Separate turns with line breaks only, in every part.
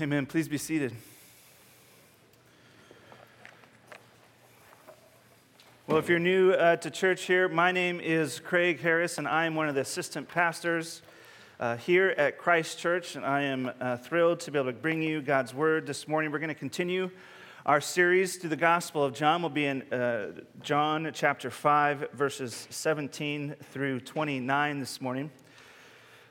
Amen. Please be seated. Well, if you're new uh, to church here, my name is Craig Harris, and I am one of the assistant pastors uh, here at Christ Church. And I am uh, thrilled to be able to bring you God's word this morning. We're going to continue our series through the Gospel of John. We'll be in uh, John chapter 5, verses 17 through 29 this morning.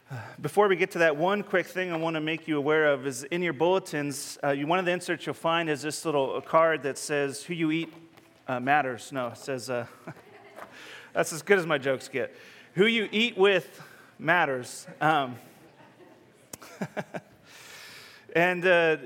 Before we get to that, one quick thing I want to make you aware of is in your bulletins, uh, you, one of the inserts you'll find is this little card that says, Who you eat uh, matters. No, it says, uh, That's as good as my jokes get. Who you eat with matters. Um, and, uh,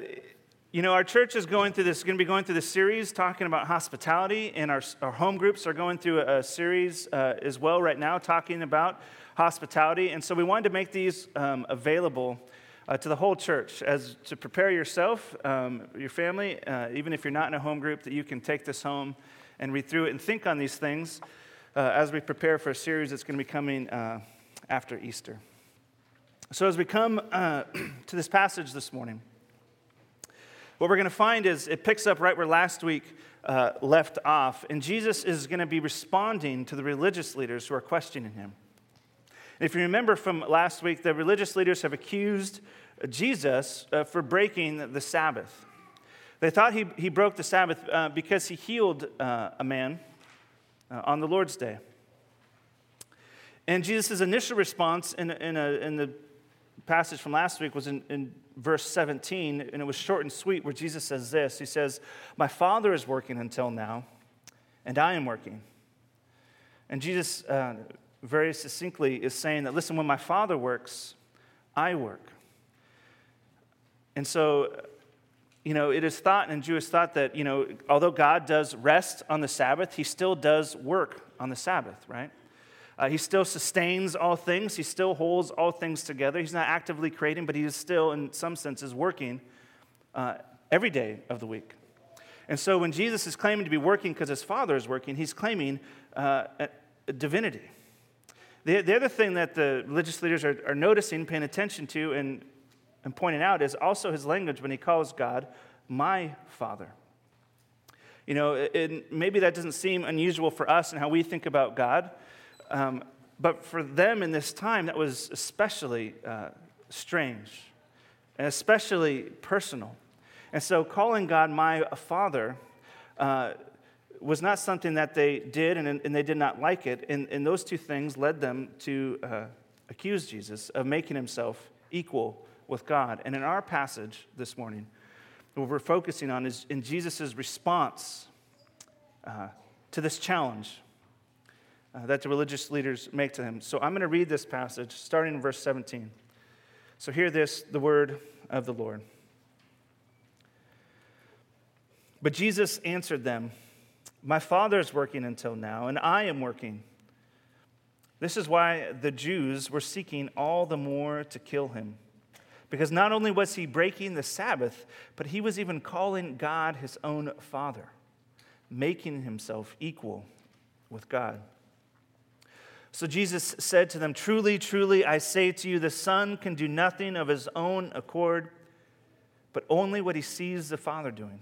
you know, our church is going through this, going to be going through this series talking about hospitality, and our, our home groups are going through a, a series uh, as well right now talking about hospitality. And so we wanted to make these um, available uh, to the whole church as to prepare yourself, um, your family, uh, even if you're not in a home group, that you can take this home and read through it and think on these things uh, as we prepare for a series that's going to be coming uh, after Easter. So, as we come uh, to this passage this morning, what we're going to find is it picks up right where last week uh, left off, and Jesus is going to be responding to the religious leaders who are questioning him. If you remember from last week, the religious leaders have accused Jesus uh, for breaking the Sabbath. They thought he, he broke the Sabbath uh, because he healed uh, a man uh, on the Lord's day. And Jesus' initial response in, in, a, in, the passage from last week was in, in verse 17, and it was short and sweet, where Jesus says this He says, My Father is working until now, and I am working. And Jesus uh, very succinctly is saying that, listen, when my Father works, I work. And so, you know, it is thought in Jewish thought that, you know, although God does rest on the Sabbath, he still does work on the Sabbath, right? Uh, he still sustains all things. He still holds all things together. He's not actively creating, but he is still, in some senses, working uh, every day of the week. And so when Jesus is claiming to be working because his Father is working, he's claiming uh, divinity. The, the other thing that the religious leaders are, are noticing, paying attention to, and, and pointing out is also his language when he calls God my Father. You know, it, maybe that doesn't seem unusual for us and how we think about God, um, but for them in this time, that was especially uh, strange and especially personal. And so, calling God my Father uh, was not something that they did and, and they did not like it. And, and those two things led them to uh, accuse Jesus of making himself equal with God. And in our passage this morning, what we're focusing on is in Jesus' response uh, to this challenge uh, that the religious leaders make to him. So I'm going to read this passage starting in verse 17. So hear this, the word of the Lord. But Jesus answered them. My father is working until now, and I am working. This is why the Jews were seeking all the more to kill him. Because not only was he breaking the Sabbath, but he was even calling God his own father, making himself equal with God. So Jesus said to them, Truly, truly, I say to you, the Son can do nothing of his own accord, but only what he sees the Father doing.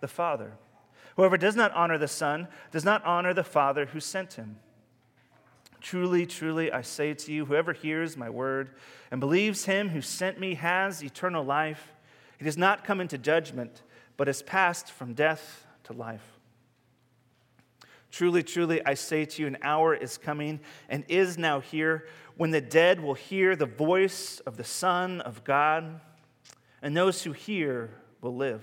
the Father. Whoever does not honor the Son does not honor the Father who sent him. Truly, truly, I say to you, whoever hears my word and believes him who sent me has eternal life. He does not come into judgment, but has passed from death to life. Truly, truly, I say to you, an hour is coming and is now here when the dead will hear the voice of the Son of God, and those who hear will live.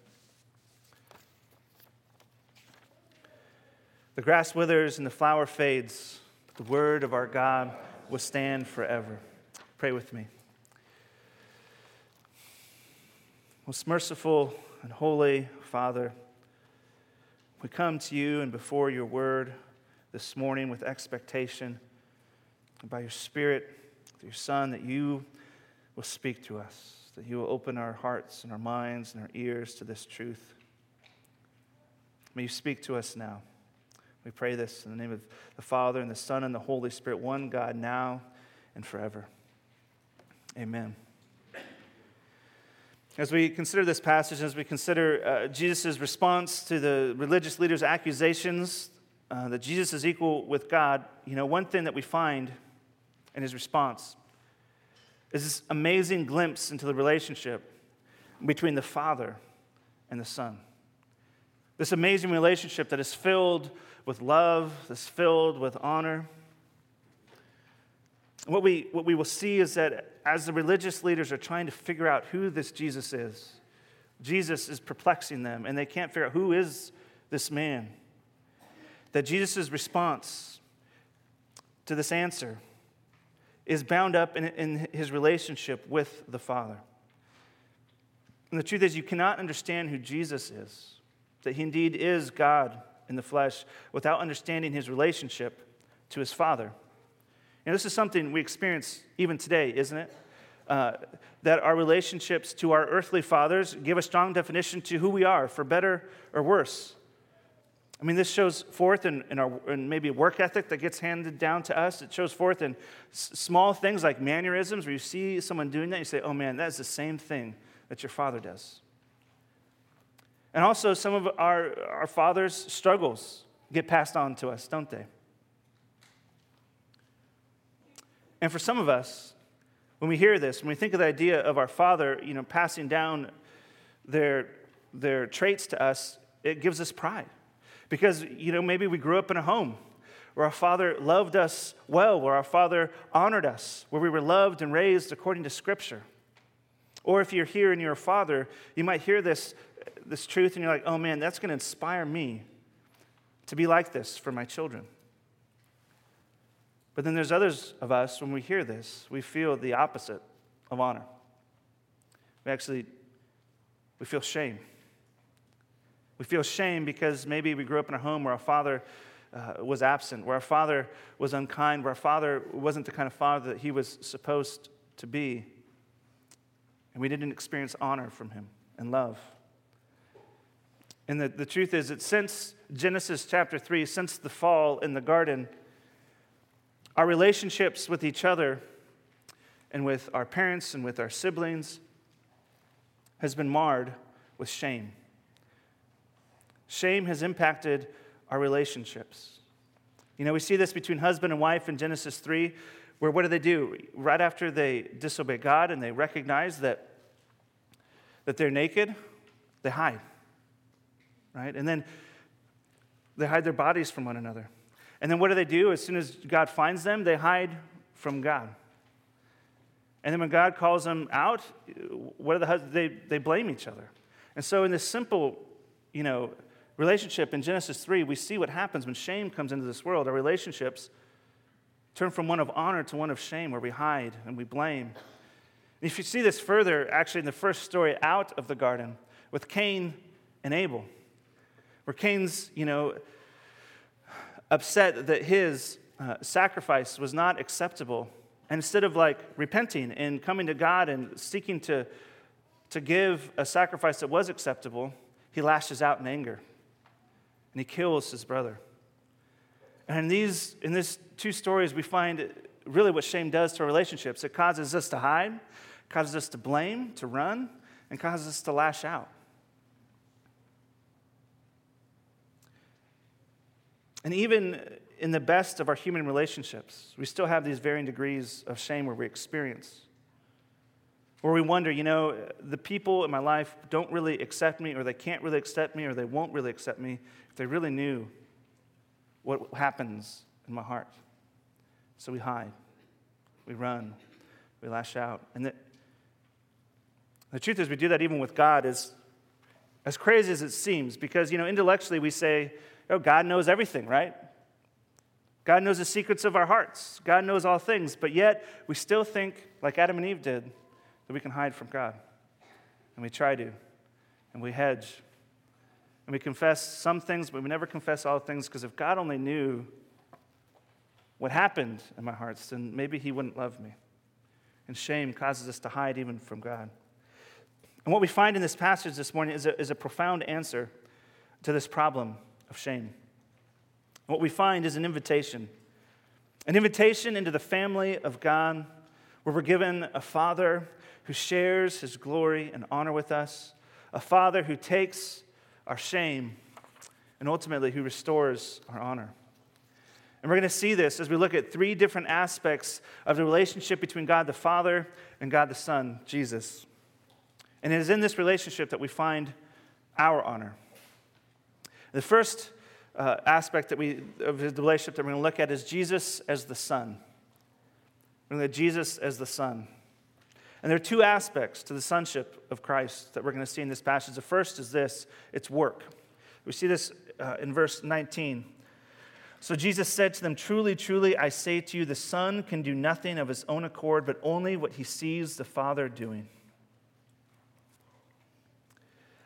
The grass withers and the flower fades. But the word of our God will stand forever. Pray with me. Most merciful and holy Father, we come to you and before your word this morning with expectation and by your Spirit, through your Son, that you will speak to us, that you will open our hearts and our minds and our ears to this truth. May you speak to us now. We pray this in the name of the Father and the Son and the Holy Spirit, one God, now and forever. Amen. As we consider this passage, as we consider uh, Jesus' response to the religious leaders' accusations uh, that Jesus is equal with God, you know, one thing that we find in his response is this amazing glimpse into the relationship between the Father and the Son. This amazing relationship that is filled with love, that's filled with honor. What we, what we will see is that as the religious leaders are trying to figure out who this Jesus is, Jesus is perplexing them, and they can't figure out who is this man. That Jesus' response to this answer is bound up in, in his relationship with the Father. And the truth is, you cannot understand who Jesus is, that he indeed is God in the flesh, without understanding his relationship to his Father. And this is something we experience even today, isn't it? Uh, that our relationships to our earthly fathers give a strong definition to who we are, for better or worse. I mean, this shows forth in, in, our, in maybe work ethic that gets handed down to us. It shows forth in s- small things like mannerisms, where you see someone doing that, you say, oh man, that is the same thing that your father does. And also, some of our, our father's struggles get passed on to us, don't they? And for some of us, when we hear this, when we think of the idea of our father, you know, passing down their, their traits to us, it gives us pride. Because, you know, maybe we grew up in a home where our father loved us well, where our father honored us, where we were loved and raised according to Scripture. Or if you're here and you're a father, you might hear this, this truth and you're like, oh man, that's going to inspire me to be like this for my children. But then there's others of us, when we hear this, we feel the opposite of honor. We actually, we feel shame. We feel shame because maybe we grew up in a home where our father uh, was absent, where our father was unkind, where our father wasn't the kind of father that he was supposed to be. And we didn't experience honor from him and love. And the, the truth is that since Genesis chapter 3, since the fall in the garden, our relationships with each other and with our parents and with our siblings has been marred with shame. Shame has impacted our relationships. You know, we see this between husband and wife in Genesis 3, where what do they do? Right after they disobey God and they recognize that, that they're naked, they hide. Right? And then they hide their bodies from one another. And then what do they do? As soon as God finds them, they hide from God. And then when God calls them out, what are the they they blame each other. And so in this simple, you know, relationship in Genesis 3, we see what happens when shame comes into this world. Our relationships turn from one of honor to one of shame, where we hide and we blame. And if you see this further, actually, in the first story out of the garden with Cain and Abel, where Cain's, you know, upset that his uh, sacrifice was not acceptable. And instead of like repenting and coming to God and seeking to, to give a sacrifice that was acceptable, he lashes out in anger and he kills his brother. And in these, in these two stories, we find really what shame does to our relationships. It causes us to hide, causes us to blame, to run, and causes us to lash out. And even in the best of our human relationships, we still have these varying degrees of shame where we experience. where we wonder, you know, the people in my life don't really accept me, or they can't really accept me, or they won't really accept me if they really knew what happens in my heart. So we hide, we run, we lash out. And the, the truth is, we do that even with God, is as crazy as it seems, because, you know, intellectually we say, oh, God knows everything, right? God knows the secrets of our hearts. God knows all things, but yet we still think, like Adam and Eve did, that we can hide from God. And we try to, and we hedge. And we confess some things, but we never confess all things because if God only knew what happened in my hearts, then maybe He wouldn't love me. And shame causes us to hide even from God. And what we find in this passage this morning is a, is a profound answer to this problem of shame. What we find is an invitation an invitation into the family of God, where we're given a father who shares his glory and honor with us, a father who takes our shame, and ultimately who restores our honor. And we're going to see this as we look at three different aspects of the relationship between God the Father and God the Son, Jesus. And it is in this relationship that we find our honor. The first uh, aspect that we, of the relationship that we're going to look at is Jesus as the Son. We're going to Jesus as the Son. And there are two aspects to the sonship of Christ that we're going to see in this passage. The first is this it's work. We see this uh, in verse 19. So Jesus said to them, Truly, truly, I say to you, the Son can do nothing of his own accord, but only what he sees the Father doing.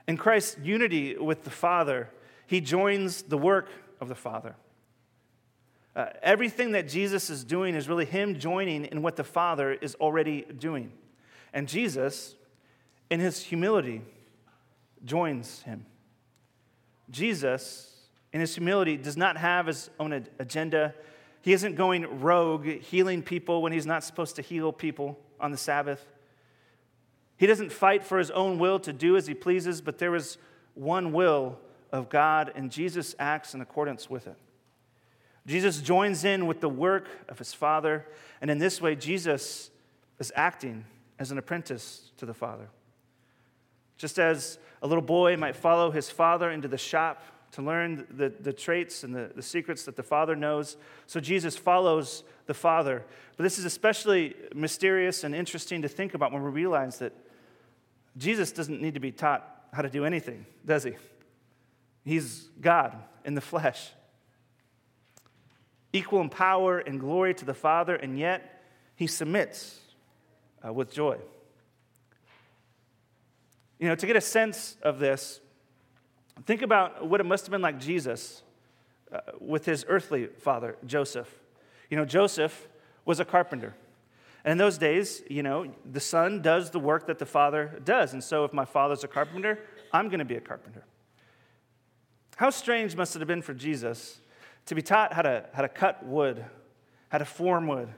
In Christ's unity with the Father, he joins the work of the Father. Uh, everything that Jesus is doing is really him joining in what the Father is already doing. And Jesus, in his humility, joins him. Jesus, in his humility, does not have his own agenda. He isn't going rogue, healing people when he's not supposed to heal people on the Sabbath. He doesn't fight for his own will to do as he pleases, but there is one will of God, and Jesus acts in accordance with it. Jesus joins in with the work of his Father, and in this way, Jesus is acting as an apprentice to the Father. Just as a little boy might follow his father into the shop to learn the, the traits and the, the secrets that the Father knows, so Jesus follows the Father. But this is especially mysterious and interesting to think about when we realize that Jesus doesn't need to be taught how to do anything, does he? He's God in the flesh, equal in power and glory to the Father, and yet he submits uh, with joy. You know, to get a sense of this, think about what it must have been like Jesus uh, with his earthly father, Joseph. You know, Joseph was a carpenter. And in those days, you know, the son does the work that the father does. And so if my father's a carpenter, I'm going to be a carpenter. How strange must it have been for Jesus to be taught how to, how to cut wood, how to form wood,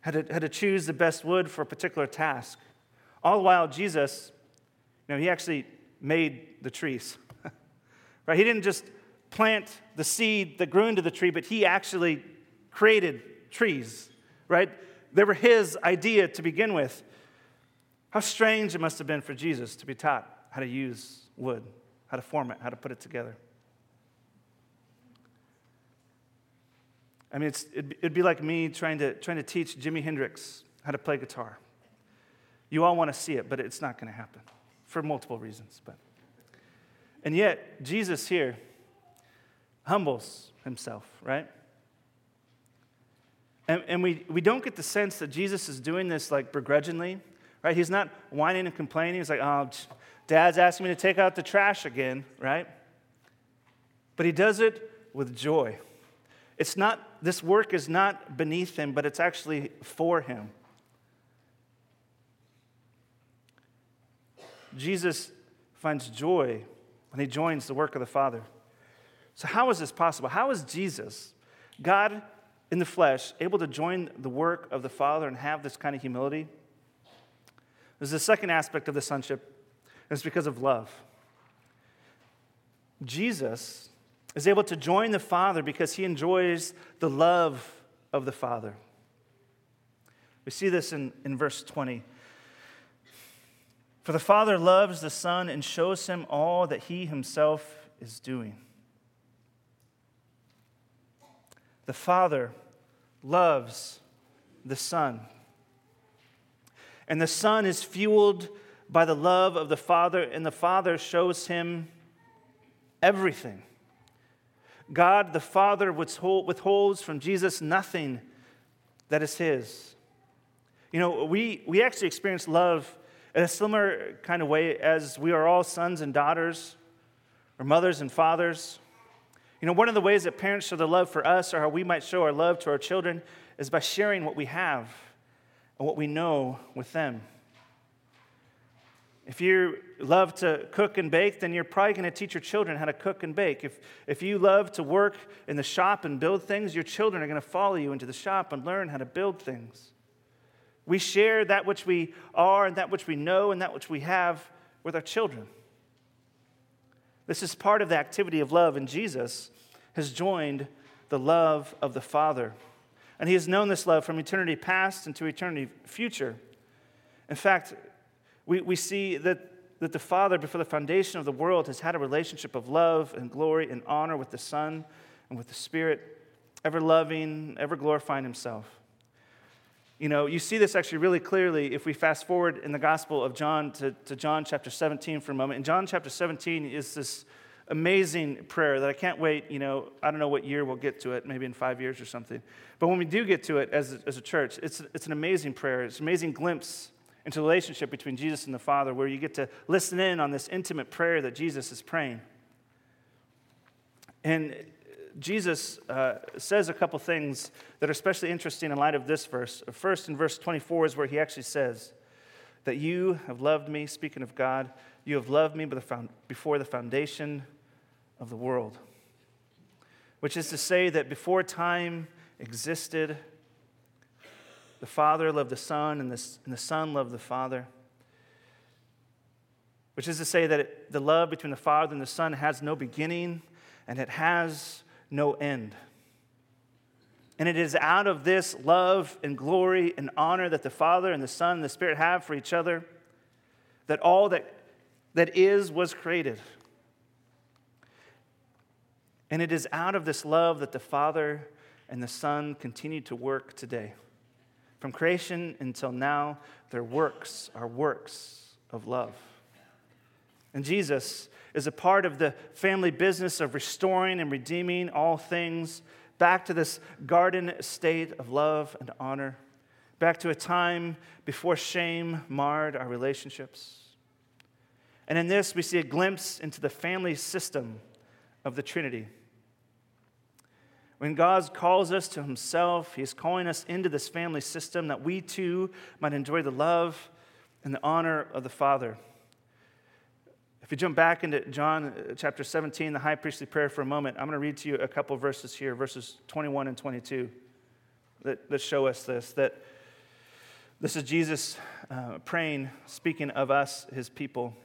how to, how to choose the best wood for a particular task. All the while, Jesus, you know, he actually made the trees. right? He didn't just plant the seed that grew into the tree, but he actually created trees, right? They were his idea to begin with. How strange it must have been for Jesus to be taught how to use wood, how to form it, how to put it together. I mean, it'd, it'd be like me trying to, trying to teach Jimi Hendrix how to play guitar. You all want to see it, but it's not going to happen for multiple reasons. But. And yet, Jesus here humbles himself, right? And, and we, we don't get the sense that Jesus is doing this like begrudgingly, right? He's not whining and complaining. He's like, oh, dad's asking me to take out the trash again, right? But he does it with joy. It's not, this work is not beneath him, but it's actually for him. Jesus finds joy when he joins the work of the Father. So, how is this possible? How is Jesus, God in the flesh, able to join the work of the Father and have this kind of humility? There's the second aspect of the sonship, and it's because of love. Jesus is able to join the Father because he enjoys the love of the Father. We see this in, in verse 20. For the Father loves the Son and shows him all that he himself is doing. The Father loves the Son. And the Son is fueled by the love of the Father, and the Father shows him everything. God the Father withholds from Jesus nothing that is His. You know, we, we actually experience love in a similar kind of way as we are all sons and daughters, or mothers and fathers. You know, one of the ways that parents show their love for us or how we might show our love to our children is by sharing what we have and what we know with them. If you love to cook and bake, then you're probably going to teach your children how to cook and bake. If, if you love to work in the shop and build things, your children are going to follow you into the shop and learn how to build things. We share that which we are and that which we know and that which we have with our children. This is part of the activity of love, and Jesus has joined the love of the Father. And he has known this love from eternity past into eternity future. In fact, we, we see that, that the Father, before the foundation of the world, has had a relationship of love and glory and honor with the Son and with the Spirit, ever loving, ever glorifying Himself. You know, you see this actually really clearly if we fast forward in the Gospel of John to, to John chapter 17 for a moment. In John chapter 17 is this amazing prayer that I can't wait, you know, I don't know what year we'll get to it, maybe in five years or something. But when we do get to it as, as a church, it's, it's an amazing prayer. It's an amazing glimpse into the relationship between Jesus and the Father, where you get to listen in on this intimate prayer that Jesus is praying. And Jesus uh, says a couple things that are especially interesting in light of this verse. First, in verse 24, is where he actually says, That you have loved me, speaking of God, you have loved me before the foundation of the world. Which is to say that before time existed, the Father loved the Son, and the, and the Son loved the Father. Which is to say that it, the love between the Father and the Son has no beginning and it has no end. And it is out of this love and glory and honor that the Father and the Son and the Spirit have for each other that all that, that is was created. And it is out of this love that the Father and the Son continue to work today. From creation until now, their works are works of love. And Jesus is a part of the family business of restoring and redeeming all things back to this garden state of love and honor, back to a time before shame marred our relationships. And in this, we see a glimpse into the family system of the Trinity. When God calls us to Himself, He is calling us into this family system that we too might enjoy the love and the honor of the Father. If you jump back into John uh, chapter 17, the high priestly prayer, for a moment, I'm going to read to you a couple verses here, verses 21 and 22, that, that show us this. That this is Jesus uh, praying, speaking of us, His people,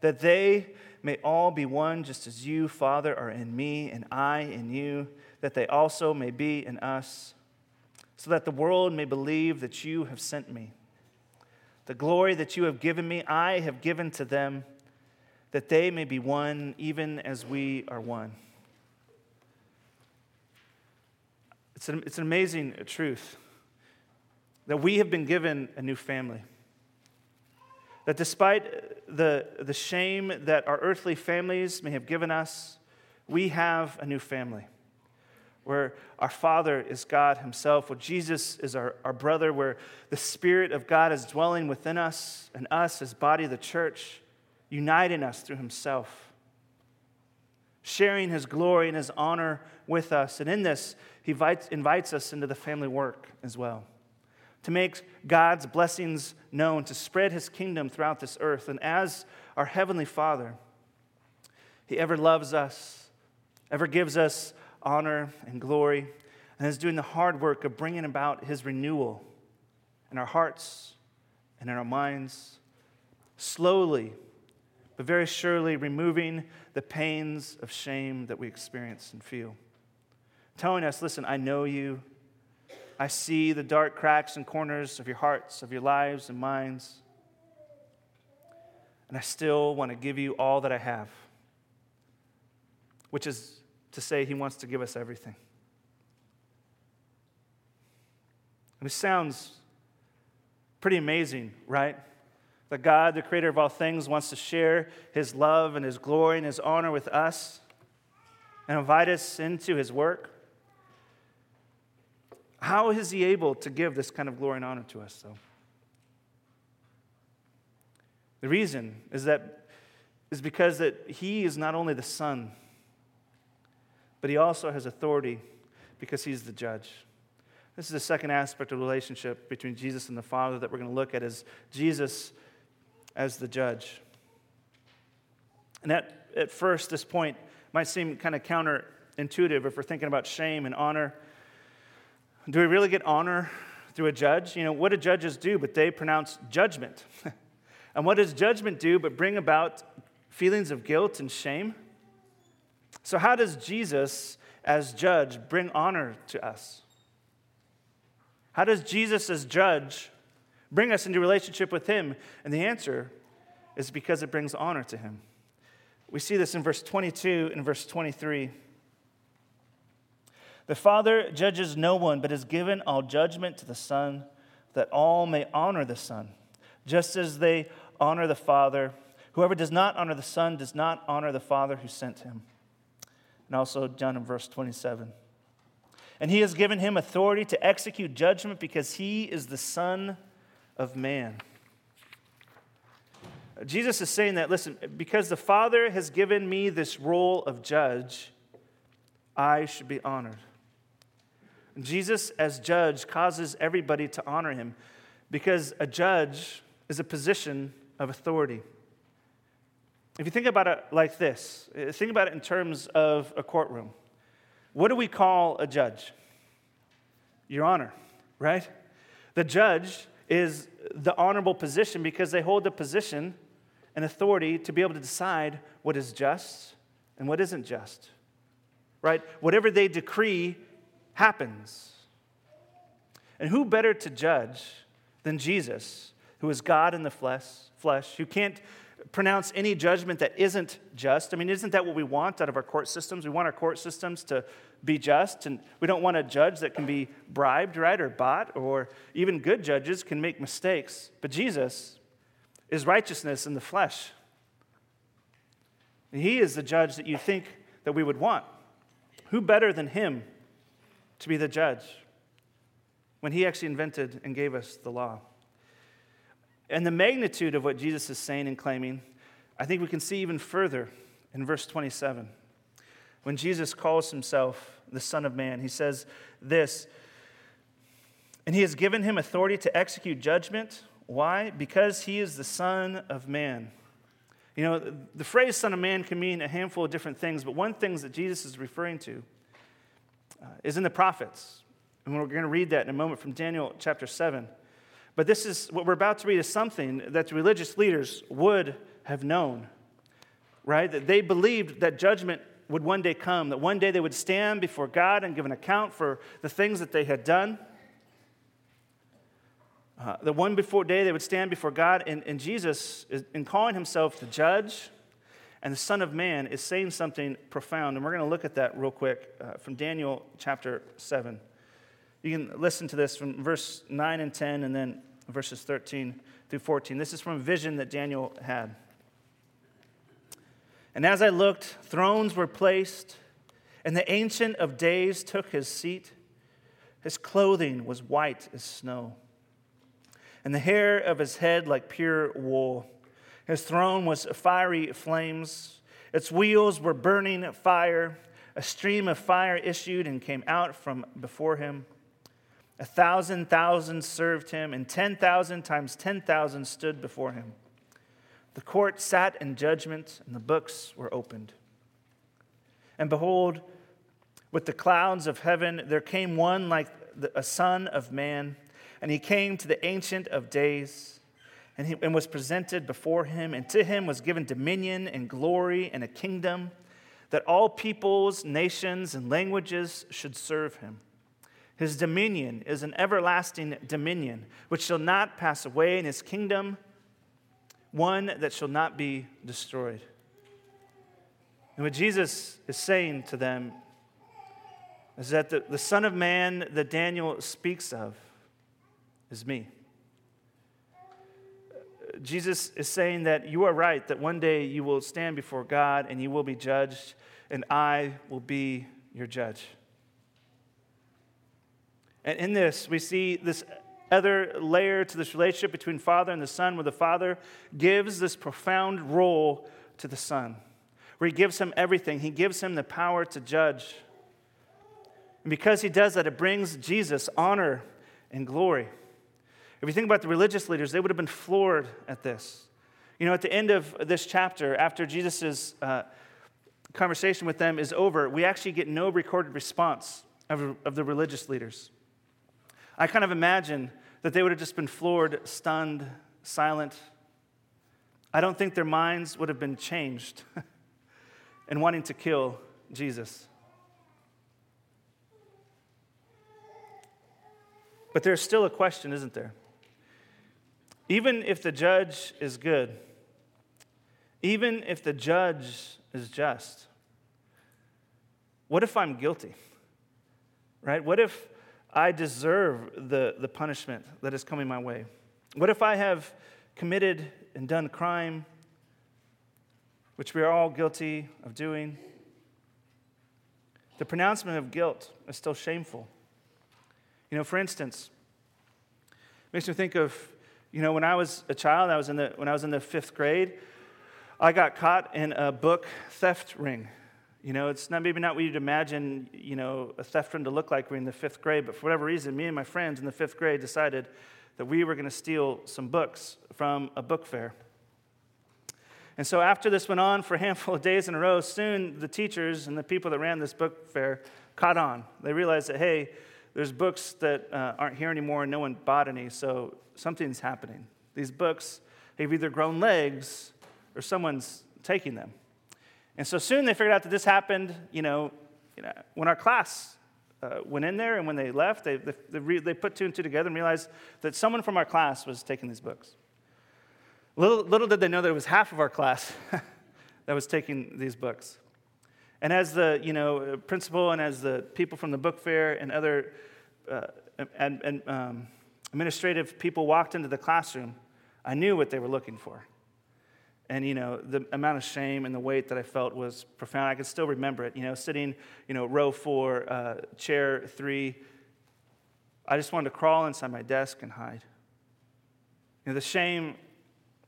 that they may all be one, just as you, Father, are in me, and I in you that they also may be in us, so that the world may believe that you have sent me. The glory that you have given me, I have given to them, that they may be one, even as we are one. It's an, it's an amazing truth that we have been given a new family. That despite the, the shame that our earthly families may have given us, we have a new family where our Father is God Himself, where Jesus is our, our brother, where the Spirit of God is dwelling within us, and us as body of the church, uniting us through Himself, sharing His glory and His honor with us. And in this, He invites, invites us into the family work as well. To make God's blessings known, to spread his kingdom throughout this earth. And as our Heavenly Father, He ever loves us, ever gives us honor, and glory, and is doing the hard work of bringing about his renewal in our hearts and in our minds, slowly, but very surely removing the pains of shame that we experience and feel. Telling us, listen, I know you. I see the dark cracks and corners of your hearts, of your lives and minds. and I still want to give you all that I have, which is to say, He wants to give us everything. It sounds pretty amazing, right? That God, the creator of all things, wants to share His love and His glory and His honor with us and invite us into His work. How is He able to give this kind of glory and honor to us, though? The reason is that is because that he is not only the son, but he also has authority because he's the judge. This is the second aspect of the relationship between Jesus and the Father that we're going to look at is Jesus as the judge. And at, at first, this point might seem kind of counterintuitive if we're thinking about shame and honor. Do we really get honor through a judge? You know, what do judges do? But they pronounce judgment. And what does judgment do but bring about feelings of guilt and shame? So, how does Jesus, as judge, bring honor to us? How does Jesus, as judge, bring us into relationship with Him? And the answer is because it brings honor to Him. We see this in verse 22 and verse 23. The Father judges no one, but has given all judgment to the Son, that all may honor the Son, just as they honor the Father. Whoever does not honor the Son does not honor the Father who sent him. And also, John in verse 27. And he has given him authority to execute judgment because he is the Son of Man. Jesus is saying that, listen, because the Father has given me this role of judge, I should be honored. Jesus, as judge, causes everybody to honor him because a judge is a position of authority. If you think about it like this, eh, think about it in terms of a courtroom. What do we call a judge? Your Honor, right? The judge is the honorable position because they hold the position and authority to be able to decide what is just and what isn't just, right? Whatever they decree happens. And who better to judge than Jesus, who is God in the flesh, flesh, who can't pronounce any judgment that isn't just. I mean, isn't that what we want out of our court systems? We want our court systems to be just, and we don't want a judge that can be bribed, right, or bought, or even good judges can make mistakes. But Jesus is righteousness in the flesh. And he is the judge that you think that we would want. Who better than him to be the judge when he actually invented and gave us the law? And the magnitude of what Jesus is saying and claiming, I think we can see even further in verse 27. When Jesus calls himself the Son of Man, he says this And he has given him authority to execute judgment. Why? Because he is the Son of Man. You know, the phrase Son of Man can mean a handful of different things, but one thing that Jesus is referring to uh, is in the prophets. And we're going to read that in a moment from Daniel chapter 7. But this is what we're about to read is something that the religious leaders would have known, right? That they believed that judgment would one day come, that one day they would stand before God and give an account for the things that they had done. Uh, the one before day they would stand before God, and, and Jesus, is, in calling himself the judge and the Son of Man, is saying something profound. And we're going to look at that real quick uh, from Daniel chapter 7. You can listen to this from verse 9 and 10, and then verses 13 through 14. This is from a vision that Daniel had. And as I looked, thrones were placed, and the Ancient of Days took his seat. His clothing was white as snow, and the hair of his head like pure wool. His throne was fiery flames, its wheels were burning fire. A stream of fire issued and came out from before him. A thousand thousand served him, and 10,000 times 10,000 stood before him. The court sat in judgment, and the books were opened. And behold, with the clouds of heaven, there came one like a son of man, and he came to the Ancient of Days. And, he, and was presented before him, and to him was given dominion and glory and a kingdom that all peoples, nations, and languages should serve him. His dominion is an everlasting dominion which shall not pass away, and his kingdom one that shall not be destroyed. And what Jesus is saying to them is that the, the Son of Man that Daniel speaks of is me. Jesus is saying that you are right, that one day you will stand before God and you will be judged, and I will be your judge. And in this, we see this other layer to this relationship between Father and the Son, where the Father gives this profound role to the Son, where He gives him everything. He gives him the power to judge. And because He does that, it brings Jesus honor and glory. If you think about the religious leaders, they would have been floored at this. You know, at the end of this chapter, after Jesus' uh, conversation with them is over, we actually get no recorded response of, of the religious leaders. I kind of imagine that they would have just been floored, stunned, silent. I don't think their minds would have been changed in wanting to kill Jesus. But there's still a question, isn't there? Even if the judge is good, even if the judge is just, what if I'm guilty? Right? What if I deserve the, the punishment that is coming my way? What if I have committed and done crime, which we are all guilty of doing? The pronouncement of guilt is still shameful. You know, for instance, makes me think of, you know, when I was a child, I was in the, when I was in the fifth grade, I got caught in a book theft ring. You know, it's not maybe not what you'd imagine, you know, a theft to look like. We're in the fifth grade, but for whatever reason, me and my friends in the fifth grade decided that we were going to steal some books from a book fair. And so after this went on for a handful of days in a row, soon the teachers and the people that ran this book fair caught on. They realized that, hey, there's books that uh, aren't here anymore and no one bought any, so something's happening. These books have either grown legs or someone's taking them. And so soon they figured out that this happened, you know, you know when our class uh, went in there and when they left, they, they, they, re- they, put two and two together and realized that someone from our class was taking these books. Little, little did they know that it was half of our class that was taking these books. And as the you know, principal and as the people from the book fair and other uh, and, and um, administrative people walked into the classroom, I knew what they were looking for. And, you know, the amount of shame and the weight that I felt was profound. I can still remember it, you know, sitting, you know, row four, uh, chair three. I just wanted to crawl inside my desk and hide. You know, the shame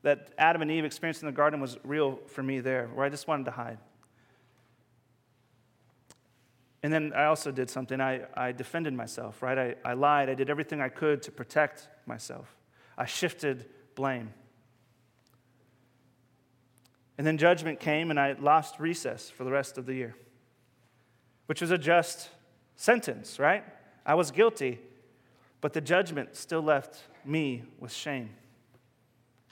that Adam and Eve experienced in the garden was real for me there, where I just wanted to hide. And then I also did something. I, I defended myself, right? I, I lied. I did everything I could to protect myself. I shifted blame. And then judgment came, and I lost recess for the rest of the year, which was a just sentence, right? I was guilty, but the judgment still left me with shame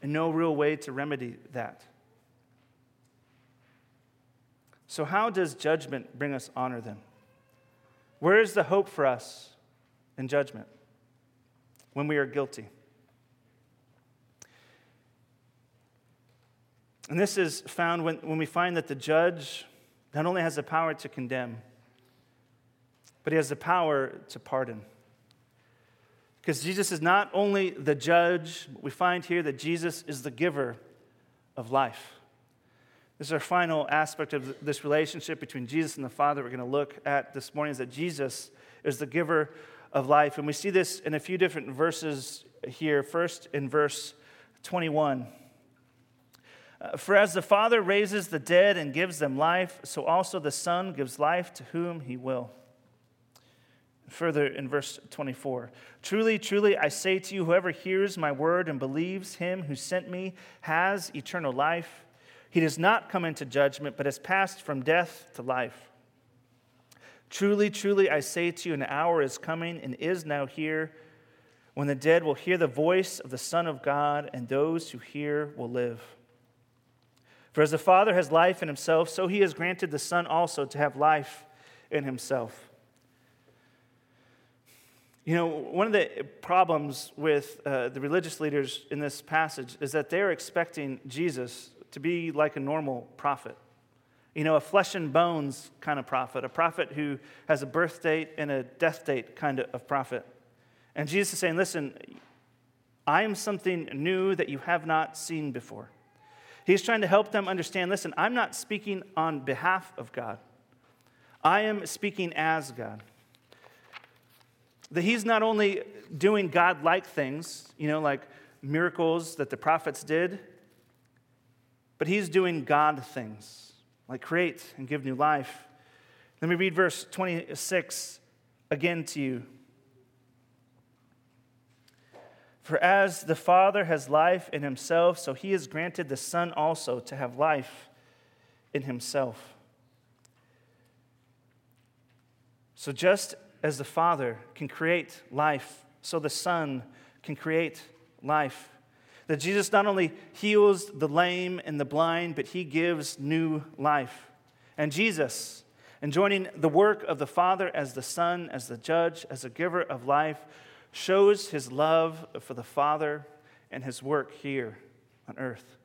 and no real way to remedy that. So, how does judgment bring us honor then? Where is the hope for us in judgment when we are guilty? And this is found when, when we find that the judge not only has the power to condemn, but he has the power to pardon. Because Jesus is not only the judge, we find here that Jesus is the giver of life. This is our final aspect of this relationship between Jesus and the Father we're going to look at this morning is that Jesus is the giver of life. And we see this in a few different verses here. First, in verse 21. Uh, For as the Father raises the dead and gives them life, so also the Son gives life to whom he will. Further in verse 24 Truly, truly, I say to you, whoever hears my word and believes him who sent me has eternal life. He does not come into judgment, but has passed from death to life. Truly, truly, I say to you, an hour is coming and is now here when the dead will hear the voice of the Son of God, and those who hear will live. For as the Father has life in himself, so he has granted the Son also to have life in himself. You know, one of the problems with uh, the religious leaders in this passage is that they're expecting Jesus to be like a normal prophet. You know, a flesh and bones kind of prophet, a prophet who has a birth date and a death date kind of prophet. And Jesus is saying, listen, I am something new that you have not seen before. He's trying to help them understand listen, I'm not speaking on behalf of God, I am speaking as God. That he's not only doing God like things, you know, like miracles that the prophets did, but he's doing God things, like create and give new life. Let me read verse 26 again to you. For as the Father has life in himself, so he has granted the Son also to have life in himself. So just as the Father can create life, so the Son can create life. That Jesus not only heals the lame and the blind, but he gives new life. And Jesus, in joining the work of the Father as the Son, as the judge, as a giver of life, shows his love for the Father and his work here on earth.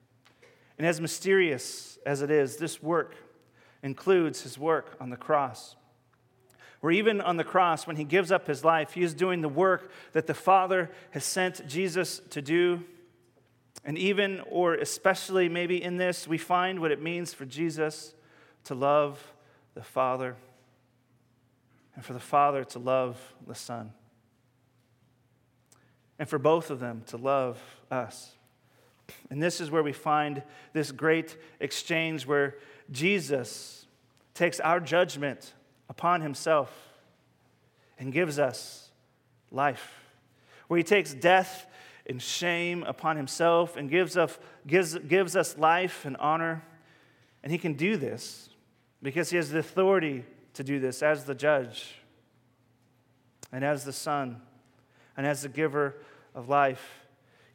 And as mysterious as it is, this work includes his work on the cross where even on the cross, when he gives up his life, he is doing the work that the Father has sent Jesus to do. And even, or especially maybe in this, we find what it means for Jesus to love the Father and for the Father to love the Son. And for both of them to love us. And this is where we find this great exchange where Jesus takes our judgment upon himself and gives us life. Where he takes death and shame upon himself and gives, us, gives, gives us life and honor. And he can do this because he has the authority to do this as the judge and as the son and as the giver of life.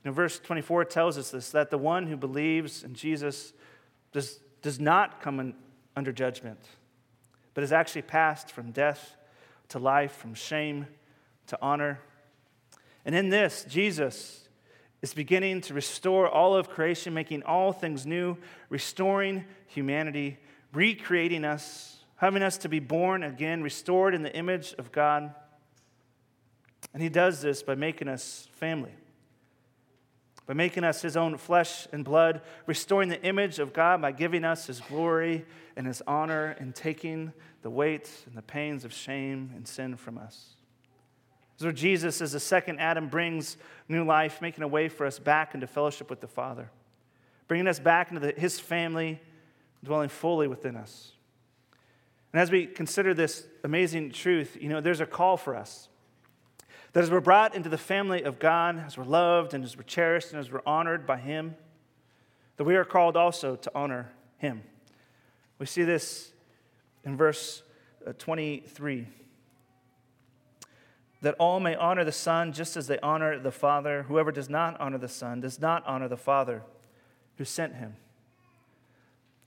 You know, verse 24 tells us this that the one who believes in Jesus does, does not come in, under judgment but has actually passed from death to life, from shame to honor. And in this, Jesus is beginning to restore all of creation, making all things new, restoring humanity, recreating us, having us to be born again, restored in the image of God. And He does this by making us family by making us his own flesh and blood, restoring the image of God by giving us his glory and his honor, and taking the weight and the pains of shame and sin from us. So, Jesus, as the second Adam, brings new life, making a way for us back into fellowship with the Father, bringing us back into the, his family, dwelling fully within us. And as we consider this amazing truth, you know, there's a call for us. That as we're brought into the family of God, as we're loved and as we're cherished and as we're honored by Him, that we are called also to honor Him. We see this in verse uh, 23 that all may honor the Son just as they honor the Father. Whoever does not honor the Son does not honor the Father who sent him.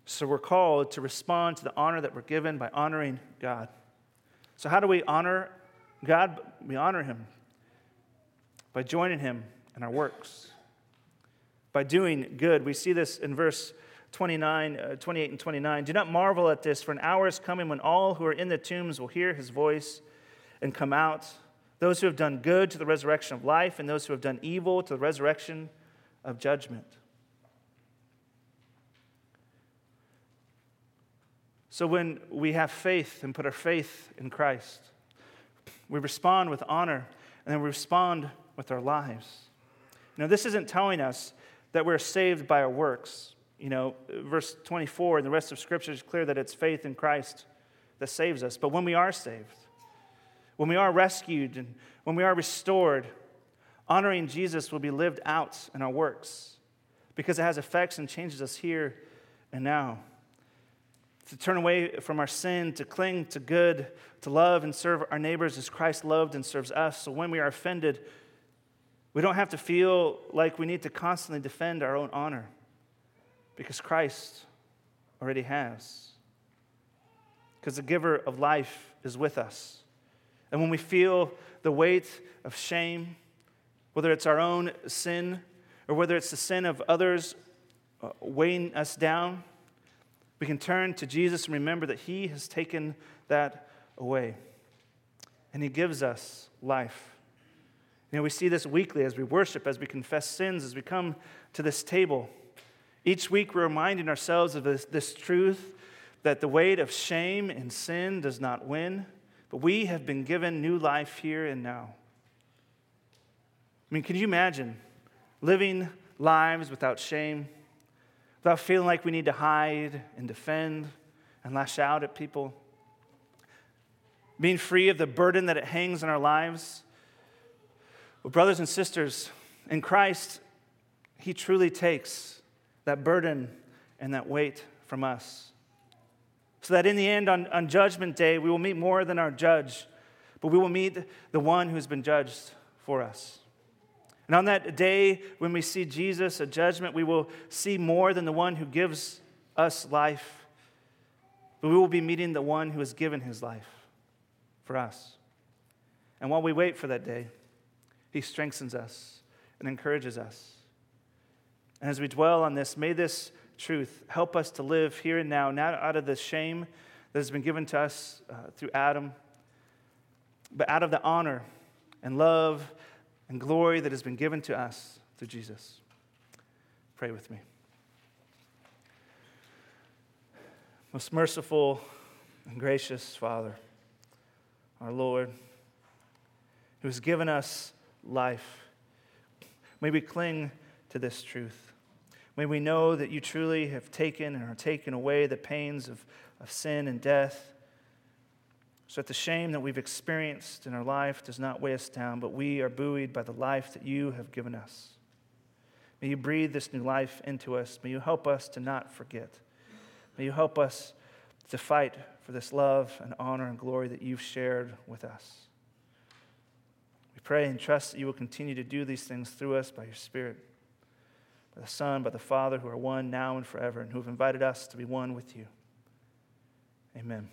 So we're called to respond to the honor that we're given by honoring God. So, how do we honor God? We honor Him by joining him in our works, by doing good. We see this in verse 29, uh, 28 and 29. Do not marvel at this, for an hour is coming when all who are in the tombs will hear his voice and come out. Those who have done good to the resurrection of life, and those who have done evil to the resurrection of judgment. So when we have faith and put our faith in Christ, we respond with honor, and then we respond with our lives. You this isn't telling us that we're saved by our works. You know, verse 24 and the rest of Scripture is clear that it's faith in Christ that saves us. But when we are saved, when we are rescued, and when we are restored, honoring Jesus will be lived out in our works because it has effects and changes us here and now to turn away from our sin, to cling to good, to love and serve our neighbors as Christ loved and serves us. So when we are offended, we don't have to feel like we need to constantly defend our own honor because Christ already has. Because the giver of life is with us And when we feel the weight of shame, whether it's our own sin or whether it's the sin of others uh, weighing us down, we can turn to Jesus and remember that He has taken that away. And He gives us life. You know, we see this weekly as we worship, as we confess sins, as we come to this table. Each week, we're reminding ourselves of this, this truth that the weight of shame and sin does not win, but we have been given new life here and now. I mean, can you imagine living lives without shame, without feeling like we need to hide and defend and lash out at people? Being free of the burden that it hangs on our lives? Well, brothers and sisters, in Christ, He truly takes that burden and that weight from us. So that in the end, on, on Judgment Day, we will meet more than our judge, but we will meet the one who's been judged for us. And on that day, when we see Jesus at judgment, we will see more than the one who gives us life, but we will be meeting the one who has given his life for us. And while we wait for that day, he strengthens us and encourages us. And as we dwell on this, may this truth help us to live here and now, not out of the shame that has been given to us uh, through Adam, but out of the honor and love and glory that has been given to us through Jesus. Pray with me. Most merciful and gracious Father, our Lord, who has given us life, may we cling to this truth. May we know that you truly have taken and are taken away the pains of, of sin and death so that the shame that we've experienced in our life does not weigh us down, but we are buoyed by the life that you have given us. May you breathe this new life into us. May you help us to not forget. May you help us to fight for this love and honor and glory that you've shared with us. Pray and trust that you will continue to do these things through us by your Spirit, by the Son, by the Father, who are one now and forever, and who have invited us to be one with you. Amen.